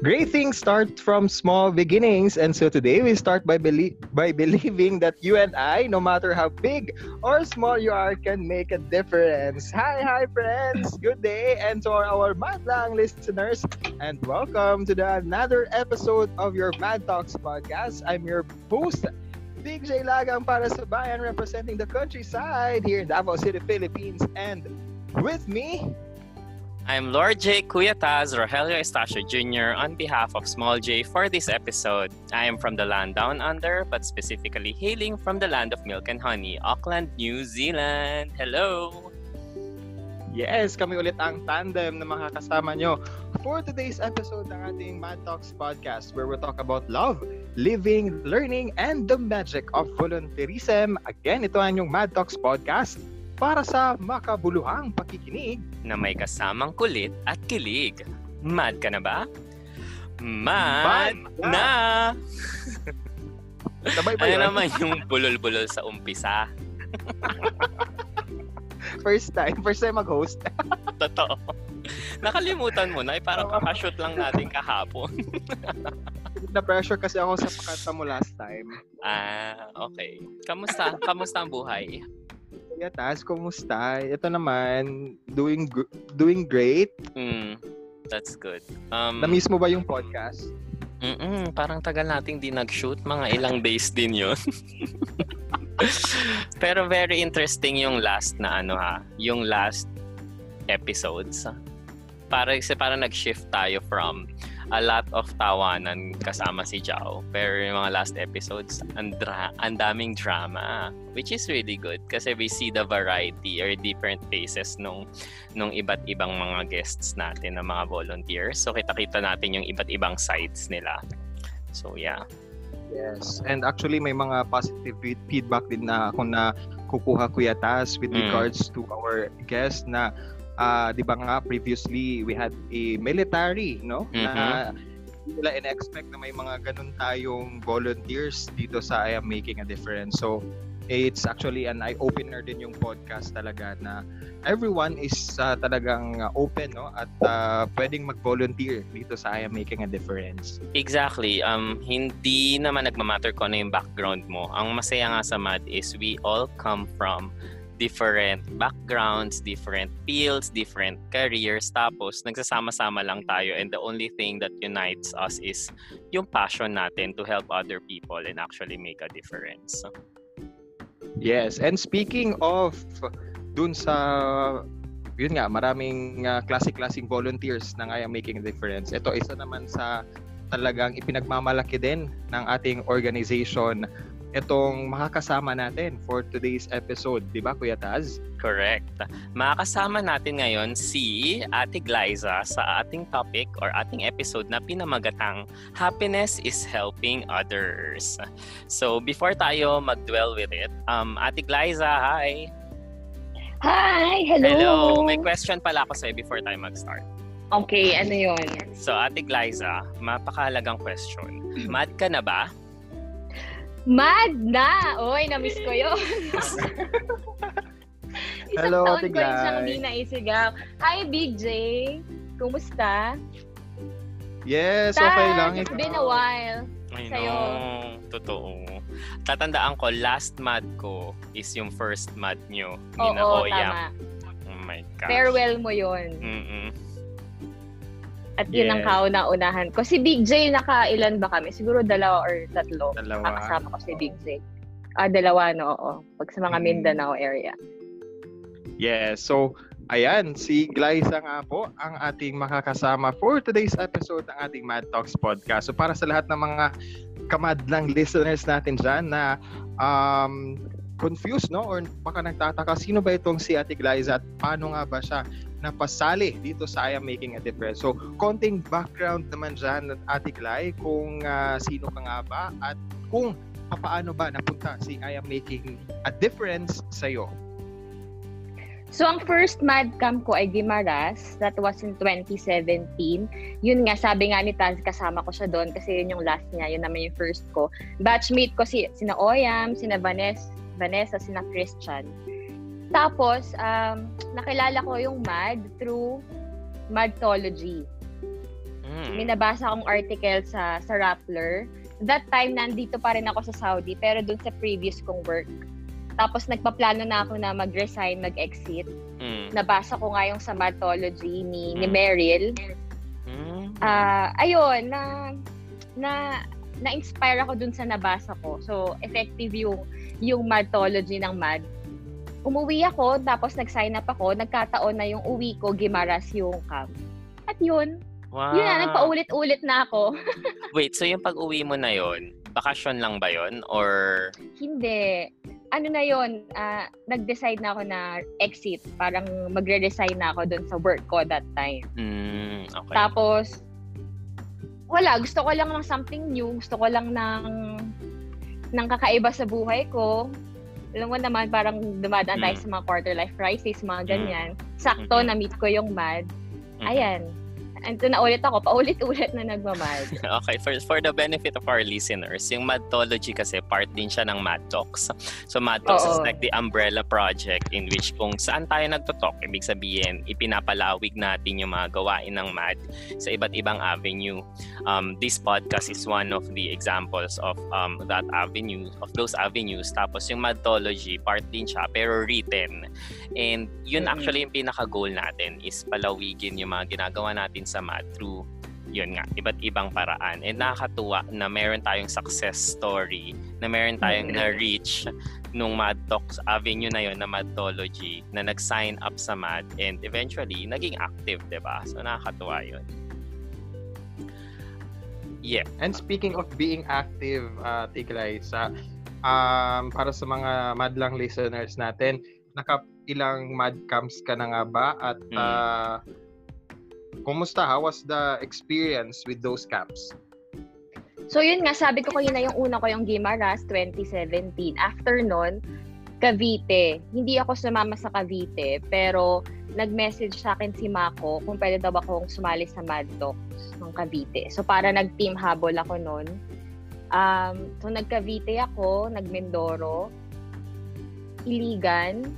Great things start from small beginnings, and so today we start by, belie- by believing that you and I, no matter how big or small you are, can make a difference. Hi, hi, friends! Good day, and to our Mad Lang listeners, and welcome to the another episode of your Mad Talks podcast. I'm your host, Big J Lagang para sa bayan, representing the countryside here in Davao City, Philippines, and with me I'm Lord J. Cuyataz Rogelio Estacio Jr. on behalf of Small J for this episode. I am from the land down under, but specifically hailing from the land of milk and honey, Auckland, New Zealand. Hello! Yes, kami ulit ang tandem na makakasama nyo for today's episode ng ating Mad Talks podcast where we talk about love, living, learning, and the magic of volunteerism. Again, ito ang yung Mad Talks podcast para sa makabuluhang pakikinig na may kasamang kulit at kilig. Mad ka na ba? Mad, Mad na! na! Sabay ba Ano naman yung bulol-bulol sa umpisa? First time, first time mag-host. Totoo. Nakalimutan mo na, eh, parang Oo. kakashoot lang natin kahapon. Na pressure kasi ako sa pakanta mo last time. Ah, okay. Kamusta? Kamusta ang buhay? Kuya Taz, kumusta? Ito naman, doing gr- doing great. Mm, that's good. Um, Na-miss mo ba yung podcast? Mm-mm, parang tagal nating di nag-shoot. Mga ilang days din yun. Pero very interesting yung last na ano ha. Yung last episodes. Para kasi parang nag-shift tayo from a lot of tawanan kasama si Jao. Pero yung mga last episodes, ang, dra- ang daming drama. Which is really good kasi we see the variety or different faces nung nung iba't ibang mga guests natin na mga volunteers. So kita-kita natin yung iba't ibang sides nila. So yeah. Yes. And actually, may mga positive feed- feedback din na ako na kukuha Kuya Taz with Mm. regards to our guest na ah, di ba nga previously we had a military, no? Na hindi nila in-expect na may mga ganun tayong volunteers dito sa I Am Making a Difference. So, it's actually an eye-opener din yung podcast talaga na everyone is ah, talagang open no at ah, pwedeng mag-volunteer dito sa I Am Making a Difference. Exactly. Um, hindi naman nagmamatter kung ano yung background mo. Ang masaya nga sa MAD is we all come from different backgrounds, different fields, different careers. Tapos, nagsasama-sama lang tayo and the only thing that unites us is yung passion natin to help other people and actually make a difference. Yes, and speaking of dun sa yun nga, maraming uh, classic-classing volunteers na nga making a difference. Ito, isa naman sa talagang ipinagmamalaki din ng ating organization itong makakasama natin for today's episode. Di ba, Kuya Taz? Correct. Makakasama natin ngayon si Ate Glyza sa ating topic or ating episode na pinamagatang Happiness is Helping Others. So, before tayo mag-dwell with it, um, Ate Glyza, hi! Hi! Hello! Hello! May question pala ako sa'yo before tayo mag-start. Okay, ano yun? So, Ate Glyza, mapakahalagang question. Mad ka na ba? Mad na! Oy, na-miss ko yun. Isang Hello, taon Ate ko rin siyang hindi naisigaw. Hi, Big J! Kumusta? Yes, okay Taz, lang. It's been a while. I Sa'yo. know. Totoo. Tatandaan ko, last mad ko is yung first mad nyo. Ni na Oo, Oyam. tama. Oh my gosh. Farewell mo yun. Mm-mm. At yun ang Yes. kauna-unahan ko. Si Big J, nakailan ba kami? Siguro dalawa or tatlo. Dalawa. Nakasama ko si Big J. Ah, dalawa, no? Oo. Pag sa mga Mm. Mindanao area. Yes, so ayan, si Glyza nga po ang ating makakasama for today's episode ng ating Mad Talks podcast. So para sa lahat ng mga kamadlang listeners natin dyan na um, confused, no? Or baka nagtataka, sino ba itong si Ate Glyza at paano nga ba siya napasali dito sa I Am Making a Difference? So, konting background naman dyan at Ate Gly, kung ah, sino ka nga ba at kung paano ba napunta si I Am Making a Difference sa'yo. So, ang first mad camp ko ay Gimaras. That was in 2017. Yun nga, sabi nga ni Taz, kasama ko siya doon kasi yun yung last niya. Yun naman yung first ko. Batchmate ko si, sina Oyam, sina Vanessa, Vanessa, sina Christian. Tapos, um, nakilala ko yung MAD through Madtology. Mm. May nabasa akong article sa sa Rappler. That time, nandito pa rin ako sa Saudi, pero dun sa previous kong work. Tapos nagpaplano na ako na mag-resign, mag-exit. Mm. Nabasa ko nga yung sa Mathology ni, ni Mm. Meryl. Mm. Ah, ayun, na na na-inspire ako dun sa nabasa ko. So, effective yung yung Mathology ng MAD. Umuwi ako, tapos nag-sign up ako. Nagkataon na yung uwi ko, Gimaras yung camp. At yun, Wow. yun na, nagpaulit-ulit na ako. Wait, so yung pag-uwi mo na yon, bakasyon lang ba yon or Hindi. Ano na yon ah, nag-decide na ako na exit. Parang magre-resign na ako dun sa work ko that time. mm, okay. Tapos, wala. Gusto ko lang ng something new. Gusto ko lang ng, ng kakaiba sa buhay ko. Alam mo naman, parang dumadaan tayo Mm. sa mga quarter life crisis, mga ganyan. Sakto, Mhm. na-meet ko yung MAD. Mhm. Ayan. Ando na ulit ako, paulit-ulit na nagmamad. Okay, for, for the benefit of our listeners, yung Madtology kasi part din siya ng Mad Talks. So Mad Talks is Oo. like the umbrella project in which kung saan tayo nagtotalk, ibig sabihin, ipinapalawig natin yung mga gawain ng Mad sa iba't ibang avenue. Um, this podcast is one of the examples of um, that avenue, of those avenues. Tapos yung Madtology, part din siya, pero written. And yun Mhm. actually yung pinaka-goal natin is palawigin yung mga ginagawa natin sa Mad through yun nga, iba't ibang paraan. And nakakatuwa na meron tayong success story, na meron tayong Mhm. na-reach nung Mad Talks Avenue na yun, na Madtology, na nag-sign up sa Mad and eventually naging active, 'di ba So nakakatuwa yun. Yeah. And speaking of being active, uh, Tiglay, sa, um, para sa mga madlang listeners natin, naka ilang mad camps ka na nga ba? At Mm. uh, kumusta? How was the experience with those camps? So yun nga, sabi ko kanina yung una ko yung Gimaras 2017. After nun, Cavite. Hindi ako sumama sa Cavite, pero nag-message sa akin si Mako kung pwede daw akong sumali sa Mad Talks ng Cavite. So para nag-team habol ako nun. Um, so nag-Cavite ako, nag-Mindoro, Iligan,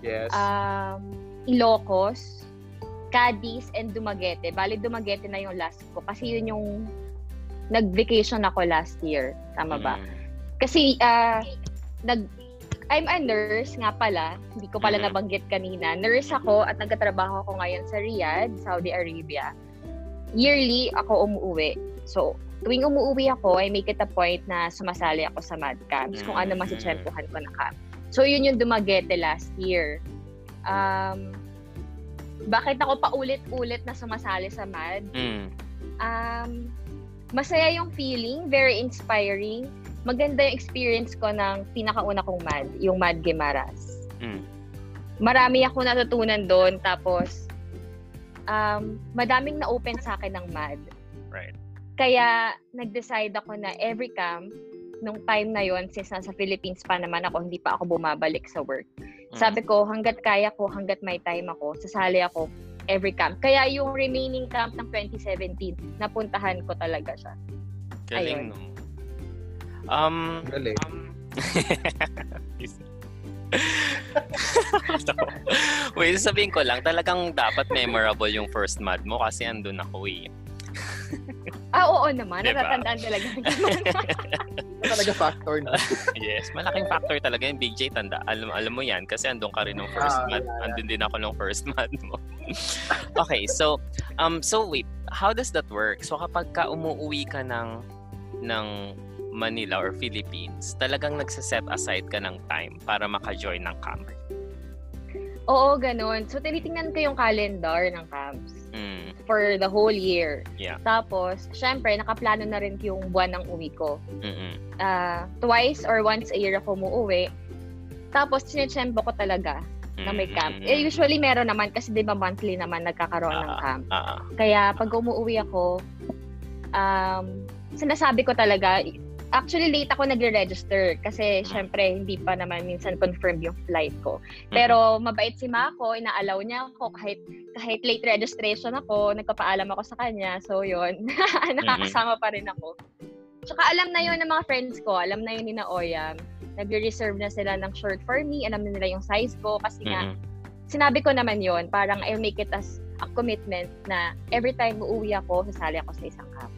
Yes. um, Ilocos, Cadiz, and Dumaguete. Bali, Dumaguete na yung last ko. Kasi yun yung nag-vacation ako last year. Tama ba? Mm. Kasi, ah, nag, I'm a nurse nga pala. Hindi ko pala Mhm. nabanggit kanina. Nurse ako at nagkatrabaho ako ngayon sa Riyadh, Saudi Arabia. Yearly, ako umuwi. So, tuwing umuwi ako, I make it a point na sumasali ako sa mad camps. Kung ano Mhm. masitsyempohan ko na camp. So, yun yung Dumaguete last year. Um, bakit ako paulit-ulit na sumasali sa MAD? Mm. Um, masaya yung feeling, very inspiring. Maganda yung experience ko ng pinakauna kong MAD, yung MAD Gemaras. Mm. Marami ako natutunan doon, tapos um, madaming na-open sa akin ng MAD. Right. Kaya nag-decide ako na every camp, nung time na yon since nasa Philippines pa naman ako, hindi pa ako bumabalik sa work. Mm. Sabi ko, hanggat kaya ko, hanggat may time ako, sasali ako every camp. Kaya yung remaining camp ng 2017, napuntahan ko talaga siya. Galing, Ayun. no? Um, Galing. Wait, sabihin ko lang, talagang dapat memorable yung first mad mo kasi andun ako eh. Ah, oo naman. Diba? Natatandaan talaga. talaga factor na. Yes, malaking factor talaga yung Big J tanda. Alam, alam mo yan kasi andun ka rin nung first Ah, mad. yeah, yeah. Andun din ako nung first mad mo. okay, so um so wait, how does that work? So kapag ka umuwi ka ng ng Manila or Philippines, talagang nagse-set aside ka ng time para maka-join ng camp. oo, ganun. So, tinitingnan ko yung calendar ng camps Mm, for the whole year. Yeah. Tapos, syempre, nakaplano na rin yung buwan ng uwi ko. mm Ah, twice or once a year ako umuwi. Tapos, sinetsempo ko talaga na may camp. Eh, usually meron naman kasi di ba monthly naman nagkakaroon ng Ah, camp. Ah, ah. Kaya pag umuwi ako, um, sinasabi ko talaga, actually late ako nagre-register kasi syempre hindi pa naman minsan confirmed yung flight ko. Pero mabait si Mako, inaalaw niya ako kahit kahit late registration ako, nagpapaalam ako sa kanya. So yun, nakakasama pa rin ako. Tsaka alam na yun ng mga friends ko, alam na yun ni na Oyam. Nagre-reserve na sila ng shirt for me, alam na nila yung size ko kasi nga sinabi ko naman yon parang I'll make it as a commitment na every time uuwi ako, sasali ako sa isang camp.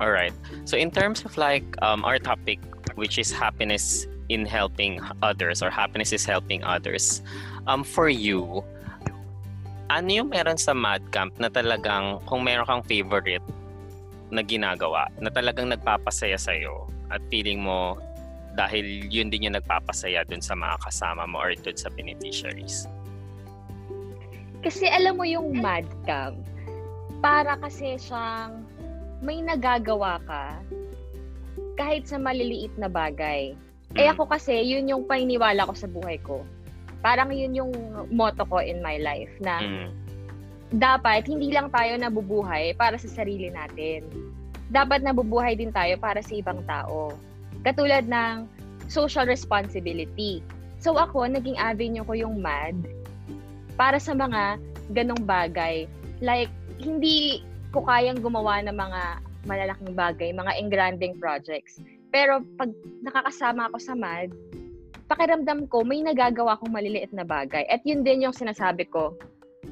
All right. So in terms of like um, our topic, which is happiness in helping others or happiness is helping others, um, for you, ano yung meron sa Mad Camp na talagang kung meron kang favorite na ginagawa na talagang nagpapasaya sa'yo at feeling mo dahil yun din yung nagpapasaya dun sa mga kasama mo or dun sa beneficiaries? Kasi alam mo yung Mad Camp, para kasi siyang may nagagawa ka kahit sa maliliit na bagay. Eh Mm. ako kasi, yun yung paniniwala ko sa buhay ko. Parang yun yung motto ko in my life na Mm. dapat hindi lang tayo nabubuhay para sa sarili natin. Dapat nabubuhay din tayo para sa ibang tao. Katulad ng social responsibility. So ako, naging avenue ko yung MAD para sa mga ganong bagay. Like, hindi ko kayang gumawa ng mga malalaking bagay, mga engranding projects. Pero pag nakakasama ako sa MAD, pakiramdam ko may nagagawa akong maliliit na bagay. At yun din yung sinasabi ko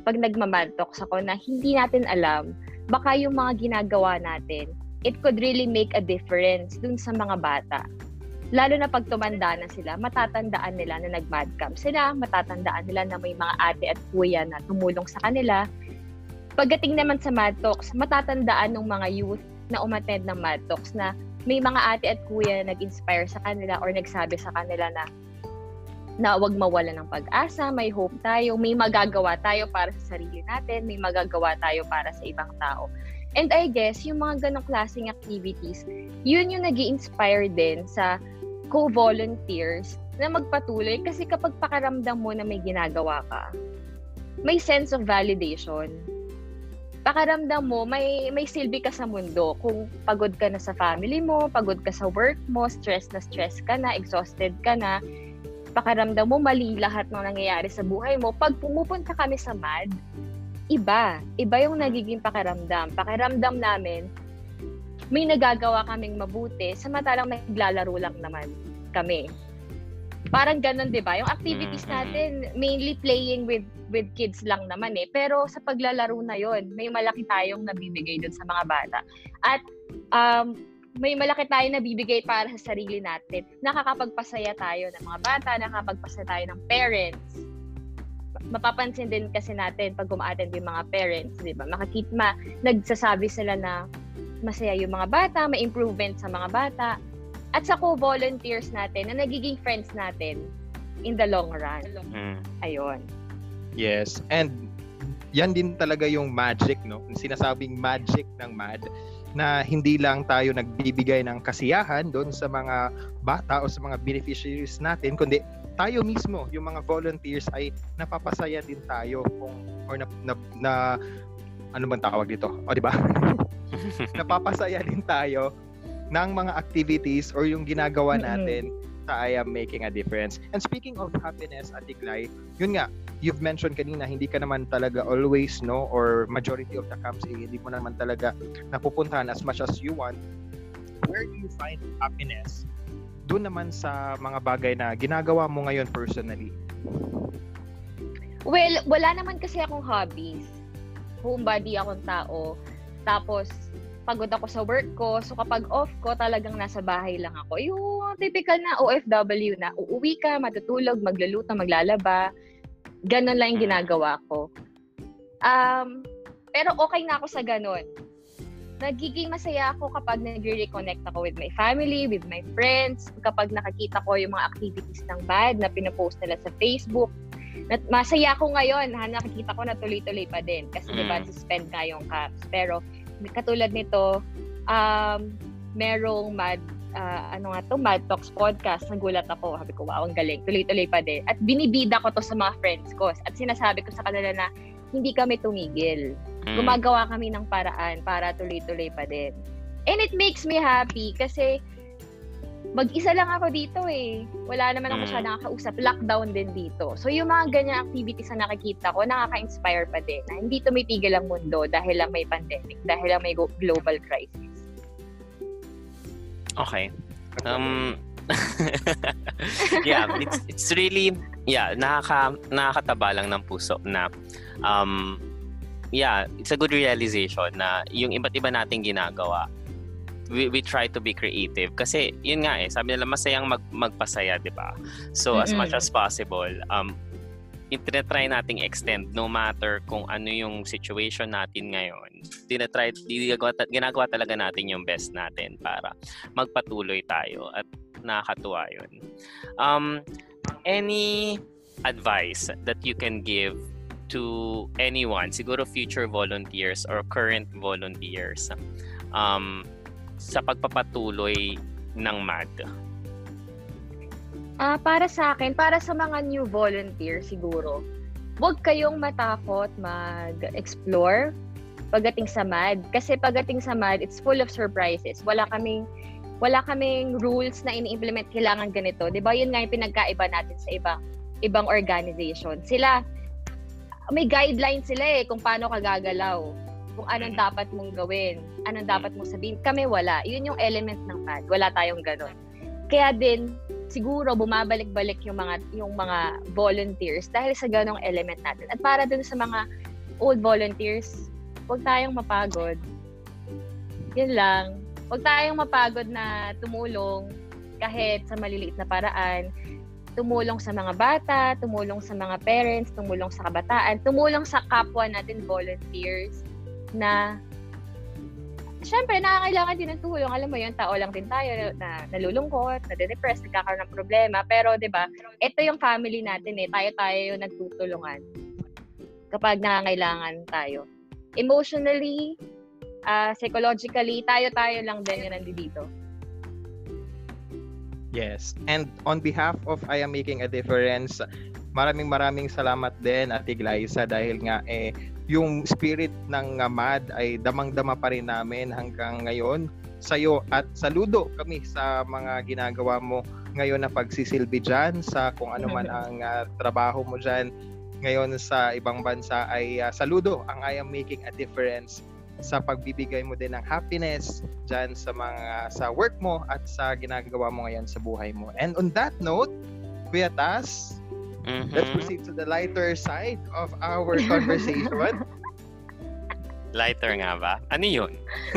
pag nagmamad talks ako na hindi natin alam, baka yung mga ginagawa natin, it could really make a difference dun sa mga bata. Lalo na pag tumanda na sila, matatandaan nila na nag-mad camp sila, matatandaan nila na may mga ate at kuya na tumulong sa kanila. Pagdating naman sa Mad Talks, matatandaan ng mga youth na umattend ng Mad Talks na may mga ate at kuya na nag-inspire sa kanila or nagsabi sa kanila na na wag mawala ng pag-asa, may hope tayo, may magagawa tayo para sa sarili natin, may magagawa tayo para sa ibang tao. And I guess, yung mga ganong klaseng activities, yun yung nag inspire din sa co-volunteers na magpatuloy kasi kapag pakaramdam mo na may ginagawa ka, may sense of validation. Pakaramdam mo, may, may silbi ka sa mundo. Kung pagod ka na sa family mo, pagod ka sa work mo, stress na stress ka na, exhausted ka na, pakaramdam mo mali lahat ng nangyayari sa buhay mo, pag pumupunta kami sa MAD, iba. Iba yung nagiging pakiramdam. Pakiramdam namin, may nagagawa kaming mabuti, samantalang naglalaro lang naman kami. Parang ganun, di ba? Yung activities natin, mainly playing with with kids lang naman eh. Pero sa paglalaro na yon may malaki tayong nabibigay dun sa mga bata. At um, may malaki tayong nabibigay para sa sarili natin. Nakakapagpasaya tayo ng mga bata, nakakapagpasaya tayo ng parents. Mapapansin din kasi natin pag umaattend yung mga parents, di ba? Makakit ma, nagsasabi sila na masaya yung mga bata, may improvement sa mga bata. At sa co-volunteers natin na nagiging friends natin in the long run. Mm. Ayun. Yes. And yan din talaga yung magic, no? Yung sinasabing magic ng MAD na hindi lang tayo nagbibigay ng kasiyahan doon sa mga bata o sa mga beneficiaries natin, kundi tayo mismo, yung mga volunteers ay napapasaya din tayo kung or na, na, na ano bang tawag dito? O di ba? napapasaya din tayo ng mga activities or yung ginagawa natin sa I am making a difference. And speaking of happiness, Ate Clay, yun nga, you've mentioned kanina, hindi ka naman talaga always, no, or majority of the camps, eh, hindi mo naman talaga napupuntahan as much as you want. Where do you find happiness? Doon naman sa mga bagay na ginagawa mo ngayon personally. Well, wala naman kasi akong hobbies. Homebody akong tao. Tapos, pagod ako sa work ko. So, kapag off ko, talagang nasa bahay lang ako. Yung typical na OFW na uuwi ka, matutulog, magluluto, maglalaba. Ganon lang yung ginagawa ko. Um, pero okay na ako sa ganon. Nagiging masaya ako kapag nag-reconnect ako with my family, with my friends, kapag nakakita ko yung mga activities ng bad na pinopost nila sa Facebook, Nat masaya ako ngayon, ha, nakikita ko na tuloy-tuloy pa din. Kasi Mm. di ba, suspend nga yung caps. Pero katulad nito, um, merong mad, ah, ano nga to, Mad Talks podcast. Nagulat ako. Sabi ko, wow, ang galing. Tuloy-tuloy pa din. At binibida ko to sa mga friends ko. At sinasabi ko sa kanila na hindi kami tumigil. Mm. Gumagawa kami ng paraan para tuloy-tuloy pa din. And it makes me happy kasi mag-isa lang ako dito eh. Wala naman ako Mm. siya nakakausap. Lockdown din dito. So yung mga ganyan activities na nakikita ko, nakaka-inspire pa din na hindi tumitigil ang mundo dahil lang may pandemic, dahil lang may global crisis. Okay. Um, yeah, it's it's really yeah, nakaka nakakataba lang ng puso na um yeah, it's a good realization na yung iba't iba nating ginagawa we, we try to be creative kasi yun nga eh sabi nila masayang mag, magpasaya di ba so mm-hmm. as much as possible um itinatry nating extend no matter kung ano yung situation natin ngayon. Tinatry, ginagawa, ginagawa talaga natin yung best natin para magpatuloy tayo at nakakatuwa yun. Um, any advice that you can give to anyone, siguro future volunteers or current volunteers, um, sa pagpapatuloy ng MAD? Ah, para sa akin, para sa mga new volunteer siguro, huwag kayong matakot mag-explore pagdating sa MAD. Kasi pagdating sa MAD, it's full of surprises. Wala kaming wala kaming rules na ini-implement kailangan ganito. 'Di ba? Yun nga yung pinagkaiba natin sa ibang ibang organization. Sila may guidelines sila eh kung paano ka gagalaw. Kung anong dapat mong gawin, anong dapat mong sabihin. Kami wala. Yun yung element ng MAD. Wala tayong ganun. Kaya din siguro bumabalik-balik yung mga yung mga volunteers dahil sa ganong element natin. At para dun sa mga old volunteers, huwag tayong mapagod. Yun lang. Huwag tayong mapagod na tumulong kahit sa maliliit na paraan. Tumulong sa mga bata, tumulong sa mga parents, tumulong sa kabataan, tumulong sa kapwa natin volunteers na syempre, nakakailangan din ng tulong. Alam mo yun, tao lang din tayo na, na nalulungkot, nade-depress, nagkakaroon ng problema. Pero, di ba, ito yung family natin eh. Tayo-tayo yung nagtutulungan kapag nangangailangan tayo. Emotionally, uh, psychologically, tayo-tayo lang din yung nandito. Yes. And on behalf of I Am Making a Difference, maraming maraming salamat din Ate Glyza dahil nga eh yung spirit ng uh, MAD ay damang-dama pa rin namin hanggang ngayon sa iyo at saludo kami sa mga ginagawa mo ngayon na pagsisilbi dyan sa kung ano man ang uh, trabaho mo dyan ngayon sa ibang bansa ay uh, saludo ang I am making a difference sa pagbibigay mo din ng happiness dyan sa mga sa work mo at sa ginagawa mo ngayon sa buhay mo. And on that note, Kuya Tas, Mm-hmm. Let's proceed to the lighter side of our conversation. lighter nga ba? Ano yun?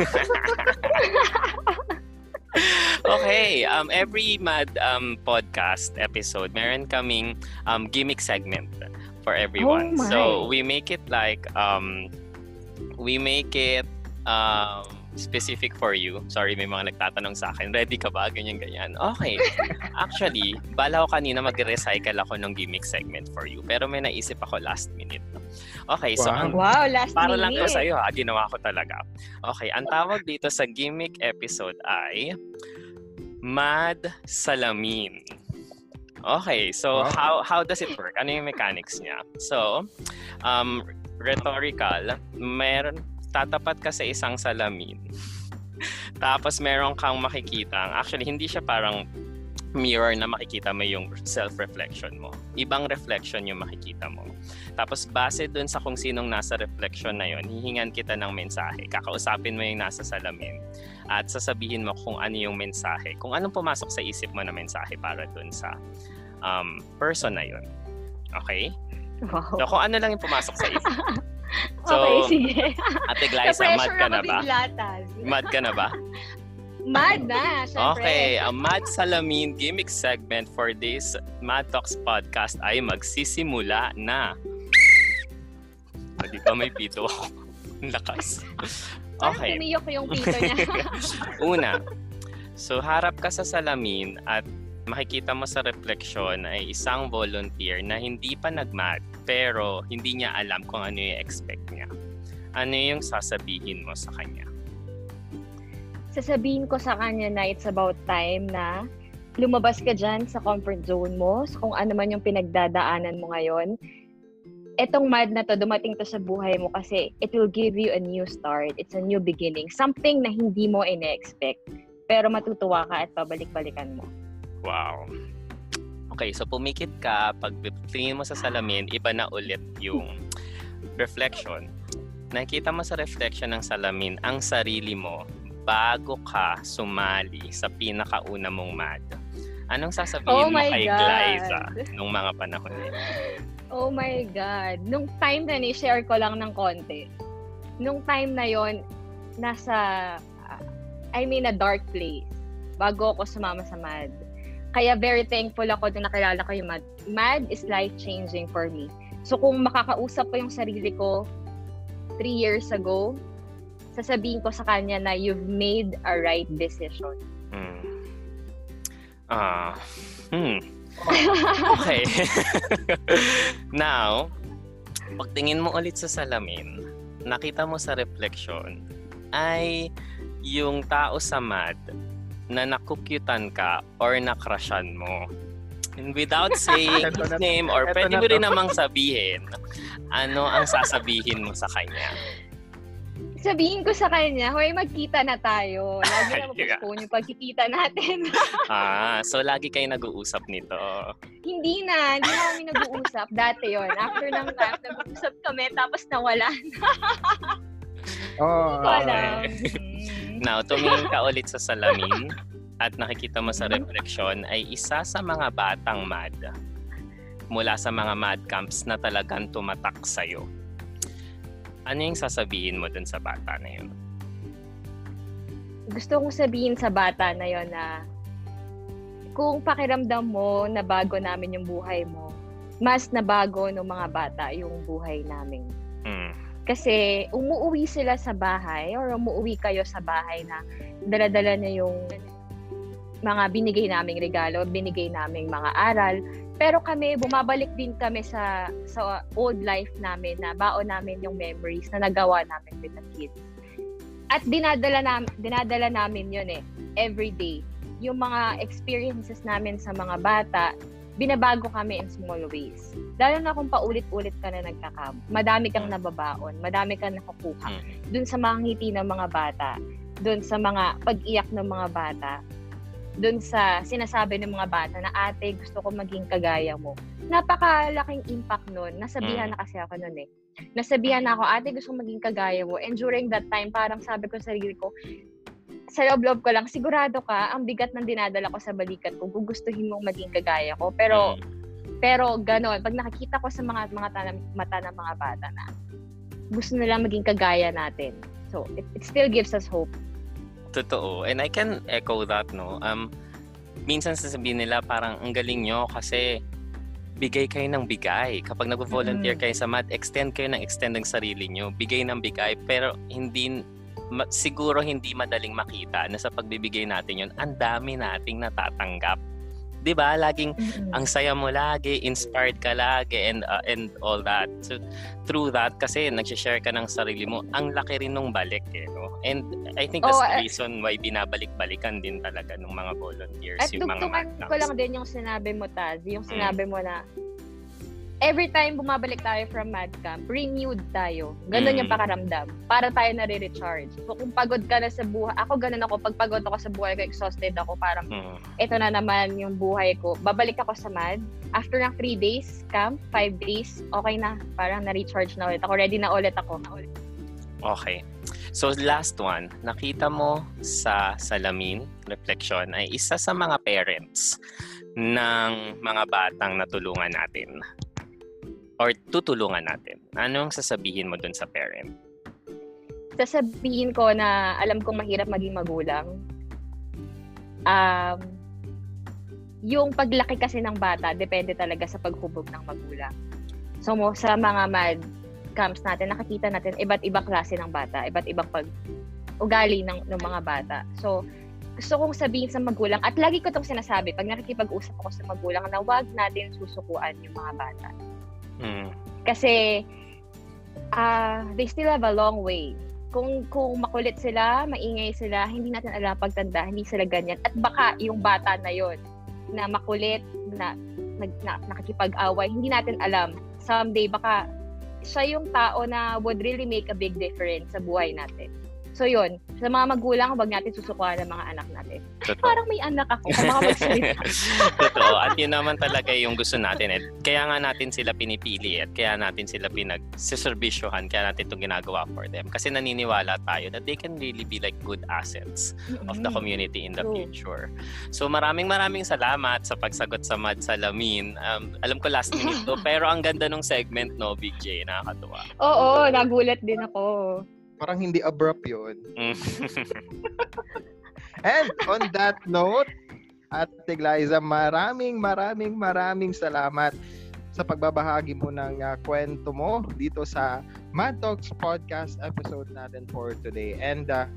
okay, um, every Mad um, podcast episode, meron kaming um, gimmick segment for everyone. Oh so we make it like um, we make it um, specific for you. Sorry, may mga nagtatanong sa akin, ready ka ba? Ganyan, ganyan. Okay. Actually, bala ko kanina mag-recycle ako ng gimmick segment for you. Pero may naisip ako last minute. Okay, so wow, ang, wow last para minute. lang ko sa'yo ha, ginawa ko talaga. Okay, ang tawag dito sa gimmick episode ay Mad Salamin. Okay, so wow. how how does it work? Ano yung mechanics niya? So, um, rhetorical, meron tatapat ka sa isang salamin. Tapos meron kang makikita. Actually, hindi siya parang mirror na makikita mo yung self-reflection mo. Ibang reflection yung makikita mo. Tapos base dun sa kung sinong nasa reflection na yon, hihingan kita ng mensahe. Kakausapin mo yung nasa salamin at sasabihin mo kung ano yung mensahe. Kung anong pumasok sa isip mo na mensahe para dun sa um, person na yon. Okay? Wow. So kung ano lang yung pumasok sa isip. So, okay, sige. Ate Glyza, mad ka na ba? Mad ka na ba? Mad na, syempre. Okay, ang Mad Salamin gimmick segment for this Mad Talks podcast ay magsisimula na. Hindi pa may pito ako. Lakas. Okay. Parang yung pito niya. Una, so harap ka sa salamin at makikita mo sa reflection ay isang volunteer na hindi pa nagmat pero hindi niya alam kung ano yung expect niya. Ano yung sasabihin mo sa kanya? Sasabihin ko sa kanya na it's about time na lumabas ka dyan sa comfort zone mo, so kung ano man yung pinagdadaanan mo ngayon. Etong mad na to, dumating to sa buhay mo kasi it will give you a new start. It's a new beginning. Something na hindi mo ine-expect. Pero matutuwa ka at pabalik-balikan mo. Wow. Okay, so pumikit ka, pag tingin mo sa salamin, iba na ulit yung reflection. Nakita mo sa reflection ng salamin ang sarili mo bago ka sumali sa pinakauna mong mad. Anong sasabihin Oh mo kay God. Glyza nung mga panahon na yun? Oh my God. Nung time na ni share ko lang ng konti. Nung time na yon nasa, I mean, a dark place. Bago ako sumama sa MAD. Kaya very thankful ako nung nakilala ko yung MAD. MAD is life-changing for me. So kung makakausap ko yung sarili ko three years ago, sasabihin ko sa kanya na you've made a right decision. Hmm. Ah. hmm. Okay. Now, pagtingin mo ulit sa salamin, nakita mo sa reflection ay yung tao sa mad na nakukyutan ka or nakrashan mo. And without saying his na- name or pwede na mo rin namang sabihin, ano ang sasabihin mo sa kanya? Sabihin ko sa kanya, hoy, magkita na tayo. Lagi na mapostpone yung pagkikita natin. Ah, so lagi kayo nag-uusap nito. hindi na, hindi na kami nag-uusap. Dati yon After ng class, nag-uusap kami, tapos nawala. Oh, Ko Okay. Mm. Now, tumingin ka ulit sa salamin at nakikita mo sa reflection ay isa sa mga batang mad mula sa mga mad camps na talagang tumatak sa'yo. Ano yung sasabihin mo dun sa bata na yun? Gusto kong sabihin sa bata na yon na kung pakiramdam mo na bago namin yung buhay mo, mas na bago ng mga bata yung buhay namin. Hmm. Kasi umuwi sila sa bahay or umuwi kayo sa bahay na daladala na yung mga binigay naming regalo, binigay naming mga aral. Pero kami, bumabalik din kami sa sa old life namin na baon namin yung memories na nagawa namin with the kids. At dinadala, nam, dinadala namin yun eh, every day. Yung mga experiences namin sa mga bata, binabago kami in small ways. Lalo na kung paulit-ulit ka na nagkakam. Madami kang nababaon, madami kang nakukuha. Mm. Dun sa mga ngiti ng mga bata, dun sa mga pag-iyak ng mga bata, dun sa sinasabi ng mga bata na ate, gusto ko maging kagaya mo. Napakalaking impact nun. Nasabihan Mm. na kasi ako nun eh. Nasabihan na ako, ate, gusto ko maging kagaya mo. And during that time, parang sabi ko sa sarili ko, sa loob-loob ko lang, sigurado ka, ang bigat ng dinadala ko sa balikat ko, gugustuhin mong maging kagaya ko. Pero, Hmm. pero ganon, pag nakikita ko sa mga mga mata, mata ng mga bata na gusto nila maging kagaya natin. So, it, it still gives us hope. Totoo. And I can echo that, no? Um, minsan sasabihin nila parang ang galing nyo kasi bigay kayo ng bigay. Kapag nag-volunteer Mm. kayo sa math, extend kayo ng extend ng sarili nyo. Bigay ng bigay. Pero hindi, ma- siguro hindi madaling makita na sa pagbibigay natin yun, ang dami nating natatanggap. 'Di ba? Laging ang saya mo lagi, inspired ka lagi and uh, and all that. So through that kasi nag-share ka ng sarili mo, ang laki rin nung balik eh, no? And I think that's Oh, the uh, reason why binabalik-balikan din talaga ng mga volunteers At yung mga madnams. ko lang din yung sinabi mo, Taz. Yung Mm. sinabi mo na every time bumabalik tayo from mad camp, renewed tayo. Ganon Mm. yung pakaramdam. Para tayo nare-recharge. So kung pagod ka na sa buhay, ako ganon ako, pag pagod ako sa buhay ko, exhausted ako, parang Mm. ito na naman yung buhay ko. Babalik ako sa MAD. After ng 3 days camp, 5 days, okay na. Parang na-recharge na ulit ako. Ready na ulit ako. Okay. So last one, nakita mo sa salamin reflection ay isa sa mga parents ng mga batang natulungan natin or tutulungan natin. Anong sasabihin mo dun sa parent? Sasabihin ko na alam kong mahirap maging magulang. Um, yung paglaki kasi ng bata, depende talaga sa paghubog ng magulang. So mo, sa mga MAD camps natin, nakikita natin iba't ibang klase ng bata, iba't ibang pag ugali ng, ng mga bata. So, gusto kong sabihin sa magulang, at lagi ko itong sinasabi, pag nakikipag-usap ako sa magulang, na wag natin susukuan yung mga bata. Mm. Kasi, ah they still have a long way. Kung, kung makulit sila, maingay sila, hindi natin alam pagtanda, hindi sila ganyan. At baka yung bata na yon na makulit, na, na, na nakikipag-away, hindi natin alam. Someday, baka siya yung tao na would really make a big difference sa buhay natin. So yun, sa mga magulang, wag natin susukuan ng mga anak natin. Totoo. Parang may anak ako. Totoo. At yun naman talaga yung gusto natin. Eh. Kaya nga natin sila pinipili at kaya natin sila pinagsiservisyohan, kaya natin itong ginagawa for them. Kasi naniniwala tayo that they can really be like good assets of the community in the True. future. So maraming maraming salamat sa pagsagot sa Mad Salamin. Um, alam ko last minute to, pero ang ganda nung segment, no, Big J, nakakatuwa. Oo, nagulat din ako. Parang hindi abrupt yun. Mm. And on that note, Ate Glyza, maraming maraming maraming salamat sa pagbabahagi mo ng uh, kwento mo dito sa Mad Talks podcast episode natin for today. And uh,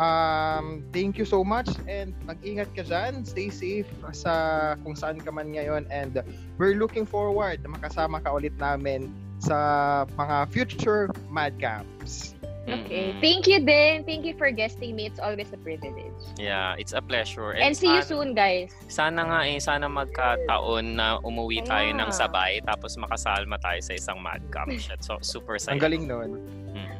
um, thank you so much and mag-ingat ka dyan. Stay safe sa kung saan ka man ngayon and we're looking forward na makasama ka ulit namin sa mga future Mad Camps. Okay. Thank you din. Thank you for guesting me. It's always a privilege. Yeah, it's a pleasure. And see you soon, guys. Sana nga eh, sana magkataon na umuwi tayo Kaya. ng sabay tapos makasalma tayo sa isang mad camp. Shit, So, super saya. Ang galing nun. Mm.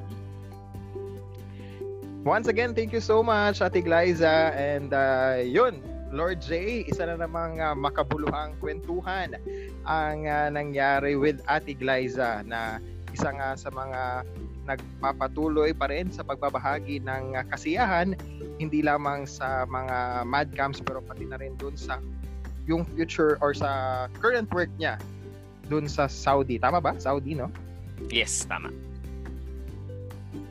Once again, thank you so much, Ate Glyza. And uh, yun, Lord J, isa na namang uh, makabuluhang kwentuhan ang uh, nangyari with Ate Glyza na isa nga sa mga nagpapatuloy pa rin sa pagbabahagi ng uh, kasiyahan hindi lamang sa mga mad camps pero pati na rin dun sa yung future or sa current work niya dun sa Saudi. Tama ba? Saudi, no? Yes, tama.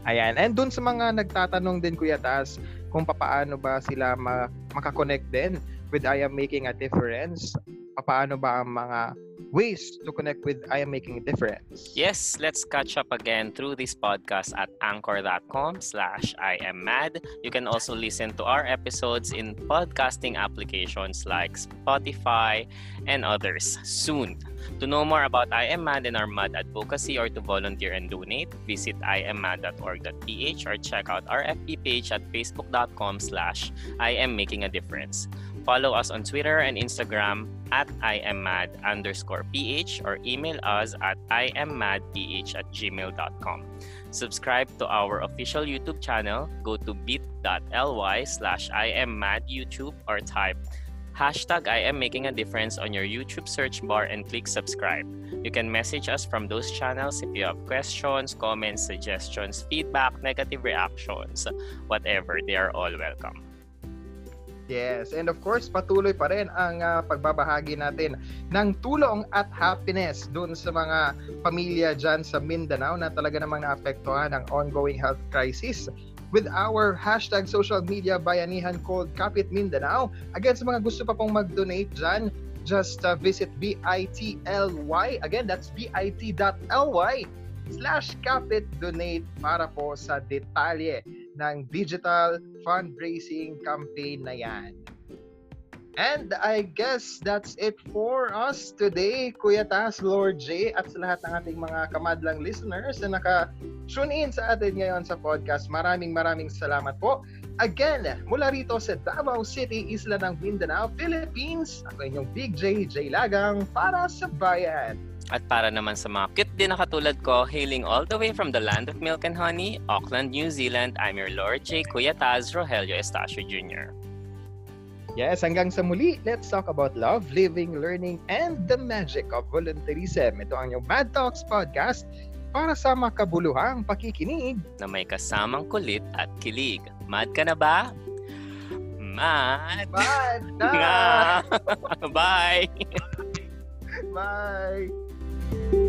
Ayan. And dun sa mga nagtatanong din, Kuya Tas, kung papaano ba sila ma- makakonect din with I Am Making a Difference, papaano ba ang mga ways to connect with I Am Making a Difference? Yes, let's catch up again through this podcast at anchor.com slash I am mad. You can also listen to our episodes in podcasting applications like Spotify and others soon. To know more about I Am Mad and our MAD advocacy or to volunteer and donate, visit iammad.org.ph or check out our FB page at facebook.com slash I am making a difference. Follow us on Twitter and Instagram at iammad underscore ph or email us at iammadph at gmail.com. Subscribe to our official YouTube channel. Go to bit.ly slash iammadyoutube or type hashtag I am making a difference on your YouTube search bar and click subscribe. You can message us from those channels if you have questions, comments, suggestions, feedback, negative reactions, whatever. They are all welcome. Yes, and of course, patuloy pa rin ang ah, pagbabahagi natin ng tulong at happiness dun sa mga pamilya dyan sa Mindanao na talaga namang naapektuhan ng ongoing health crisis with our hashtag social media bayanihan called Kapit Mindanao. Again, sa mga gusto pa pong mag-donate dyan, just uh, visit bit.ly. Again, that's bit.ly slash kapit donate para po sa detalye ng digital fundraising campaign na yan. And I guess that's it for us today, Kuya Tas, Lord J, at sa lahat ng ating mga kamadlang listeners na naka-tune in sa atin ngayon sa podcast. Maraming maraming salamat po. Again, mula rito sa Davao City, Isla ng Mindanao, Philippines, ako inyong Big J, J Lagang, para sa bayan. At para naman sa mga cute din na katulad ko, hailing all the way from the land of milk and honey, Auckland, New Zealand, I'm your Lord J. Kuya Taz Rogelio Estacio Jr. Yes, hanggang sa muli, let's talk about love, living, learning, and the magic of volunteerism. Ito ang yung Mad Talks Podcast para sa makabuluhang pakikinig. na may kasamang kulit at kilig. Mad ka na ba? Mad! Mad na! Nga! Bye! Bye!